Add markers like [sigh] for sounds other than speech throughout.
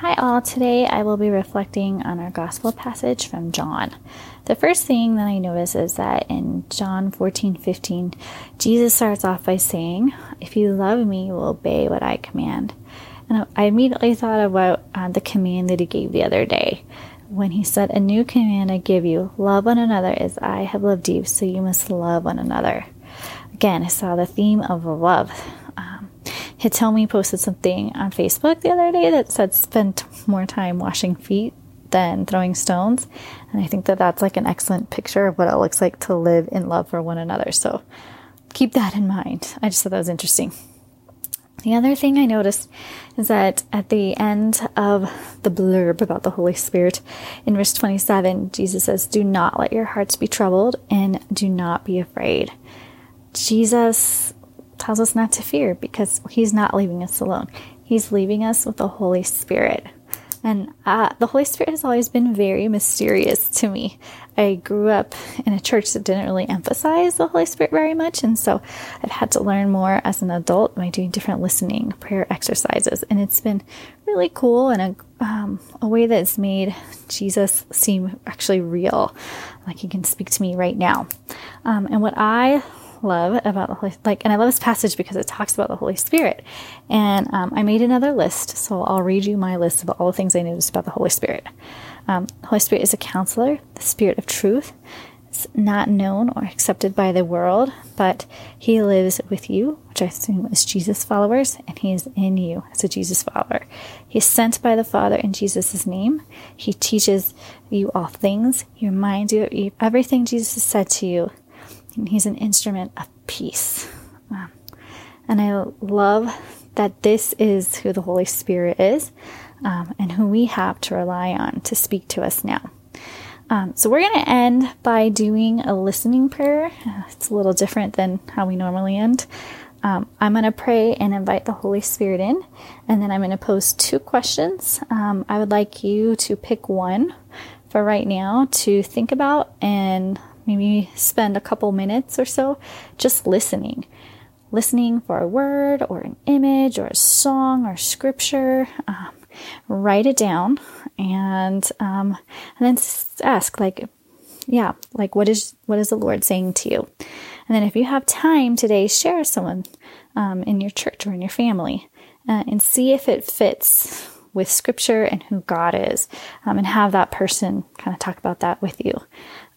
Hi, all. Today I will be reflecting on our gospel passage from John. The first thing that I notice is that in John 14 15, Jesus starts off by saying, If you love me, you will obey what I command. And I immediately thought about uh, the command that he gave the other day when he said, A new command I give you love one another as I have loved you, so you must love one another. Again, I saw the theme of love. Hitomi posted something on Facebook the other day that said, Spend more time washing feet than throwing stones. And I think that that's like an excellent picture of what it looks like to live in love for one another. So keep that in mind. I just thought that was interesting. The other thing I noticed is that at the end of the blurb about the Holy Spirit, in verse 27, Jesus says, Do not let your hearts be troubled and do not be afraid. Jesus tells us not to fear because he's not leaving us alone. He's leaving us with the Holy Spirit. And uh, the Holy Spirit has always been very mysterious to me. I grew up in a church that didn't really emphasize the Holy Spirit very much. And so I've had to learn more as an adult by doing different listening prayer exercises. And it's been really cool and a, um, a way that's made Jesus seem actually real. Like he can speak to me right now. Um, and what I love about the Holy, like, and I love this passage because it talks about the Holy Spirit. And um, I made another list, so I'll read you my list of all the things I noticed about the Holy Spirit. Um, the Holy Spirit is a counselor, the Spirit of truth. It's not known or accepted by the world, but He lives with you, which I assume is Jesus' followers, and He is in you as a Jesus follower. He's sent by the Father in Jesus' name. He teaches you all things. He reminds you of everything Jesus has said to you he's an instrument of peace. Um, and I love that this is who the Holy Spirit is um, and who we have to rely on to speak to us now. Um, so we're going to end by doing a listening prayer. It's a little different than how we normally end. Um, I'm going to pray and invite the Holy Spirit in, and then I'm going to pose two questions. Um, I would like you to pick one for right now to think about and maybe spend a couple minutes or so just listening. Listening for a word or an image or a song or scripture. Um, write it down and um, and then ask like, yeah, like what is what is the Lord saying to you? And then if you have time today, share someone um, in your church or in your family uh, and see if it fits with scripture and who God is, um, and have that person kind of talk about that with you.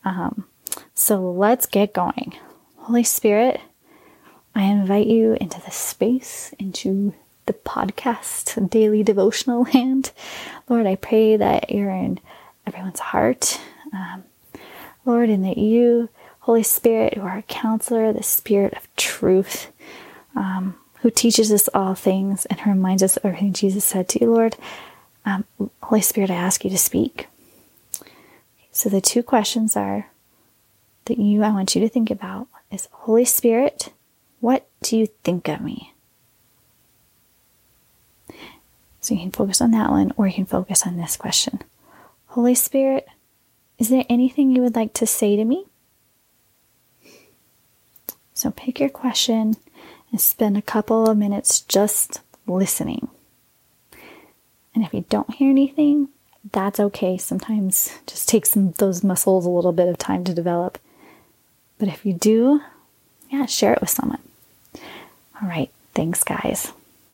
Um, so let's get going. Holy Spirit, I invite you into the space, into the podcast, daily devotional [laughs] land. Lord, I pray that you're in everyone's heart. Um, Lord, and that you, Holy Spirit, who are a counselor, the Spirit of truth, um, who teaches us all things and who reminds us of everything Jesus said to you, Lord. Um, Holy Spirit, I ask you to speak. So the two questions are that you I want you to think about is Holy Spirit, what do you think of me? So you can focus on that one or you can focus on this question. Holy Spirit, is there anything you would like to say to me? So pick your question and spend a couple of minutes just listening. And if you don't hear anything, that's okay. Sometimes just takes some, those muscles a little bit of time to develop. But if you do, yeah, share it with someone. All right. Thanks, guys.